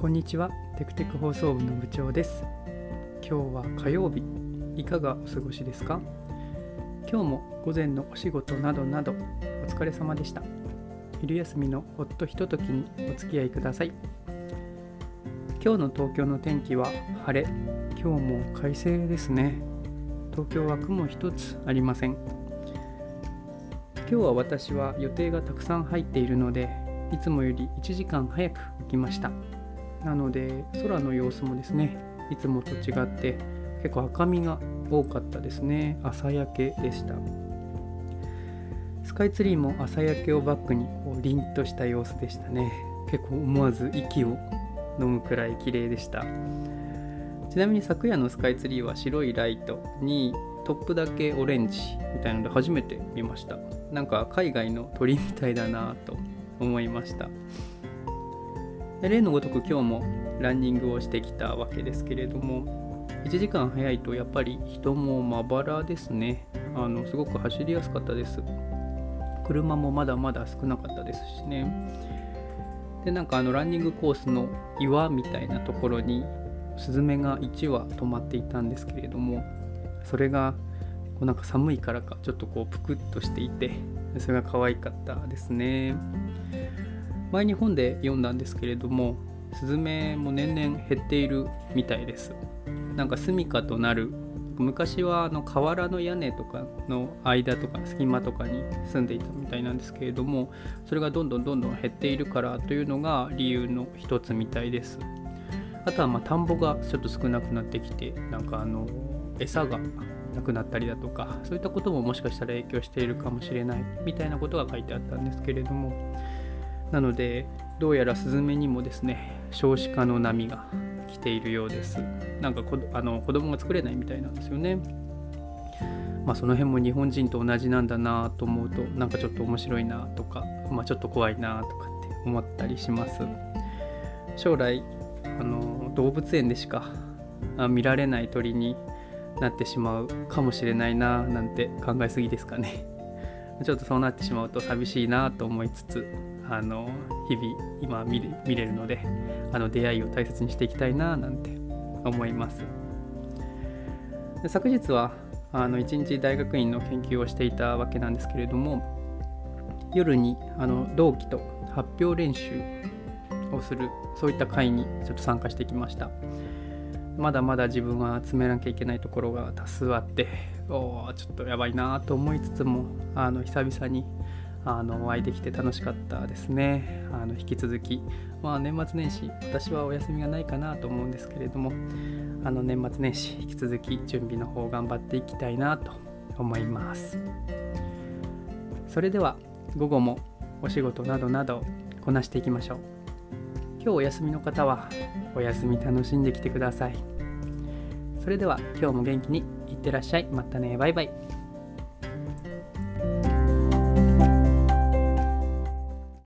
こんにちは。テクテク放送部の部長です。今日は火曜日。いかがお過ごしですか？今日も午前のお仕事などなどお疲れ様でした。昼休みのほっとひとときにお付き合いください。今日の東京の天気は晴れ。今日も快晴ですね。東京は雲一つありません。今日は私は予定がたくさん入っているのでいつもより1時間早く起きました。なので空の様子もですねいつもと違って結構赤みが多かったですね。朝焼けでした。スカイツリーも朝焼けをバックにこう凛とした様子でしたね。結構思わず息を飲むくらい綺麗でした。ちなみに昨夜のスカイツリーは白いライトにトップだけオレンジみたいので初めて見ました。なんか海外の鳥みたいだなと思いました。例のごとく今日もランニングをしてきたわけですけれども1時間早いとやっぱり人もまばらですね。あのすごく走りやすかったです。車もまだまだ少なかったですしね。でなんかあのランニングコースの岩みたいなところにスズメが1羽止まっていたんですけれどもそれがこうなんか寒いからかちょっとこうぷくっとしていてそれが可愛かったですね。前に本で読んだんですけれどもスズメも年々減っているみたいです。なんか住処となる。昔はあの瓦の屋根とかの間とか隙間とかに住んでいたみたいなんですけれどもそれがどんどんどんどん減っているからというのが理由の一つみたいです。あとはまあ田んぼがちょっと少なくなってきてなんかあの餌がなくなったりだとかそういったことももしかしたら影響しているかもしれないみたいなことが書いてあったんですけれどもなのでどうやらスズメにもですね少子化の波が来ているようです。なんかこあの子供が作れないみたいなんですよね。まあその辺も日本人と同じなんだなと思うとなんかちょっと面白いなとか、まあ、ちょっと怖いなとかって思ったりします。将来あの動物園でしか見られない鳥になってしまうかもしれないななんて考えすぎですかね。ちょっとそうなってしまうと寂しいなと思いつつあの日々今見れるのであの出会いを大切にしていきたいななんて思います。で昨日はあの1日大学院の研究をしていたわけなんですけれども夜にあの同期と発表練習をするそういった会にちょっと参加してきました。まだまだ自分は詰めなきゃいけないところが多数あっておちょっとやばいなと思いつつもあの久々にあのお会いできて楽しかったですね。あの引き続き、まあ、年末年始私はお休みがないかなと思うんですけれどもあの年末年始引き続き準備の方頑張っていきたいなと思います。それでは午後もお仕事などなどこなしていきましょう。今日お休みの方はお休み楽しんできてください。それでは今日も元気にいってらっしゃい。またね。バイバイ。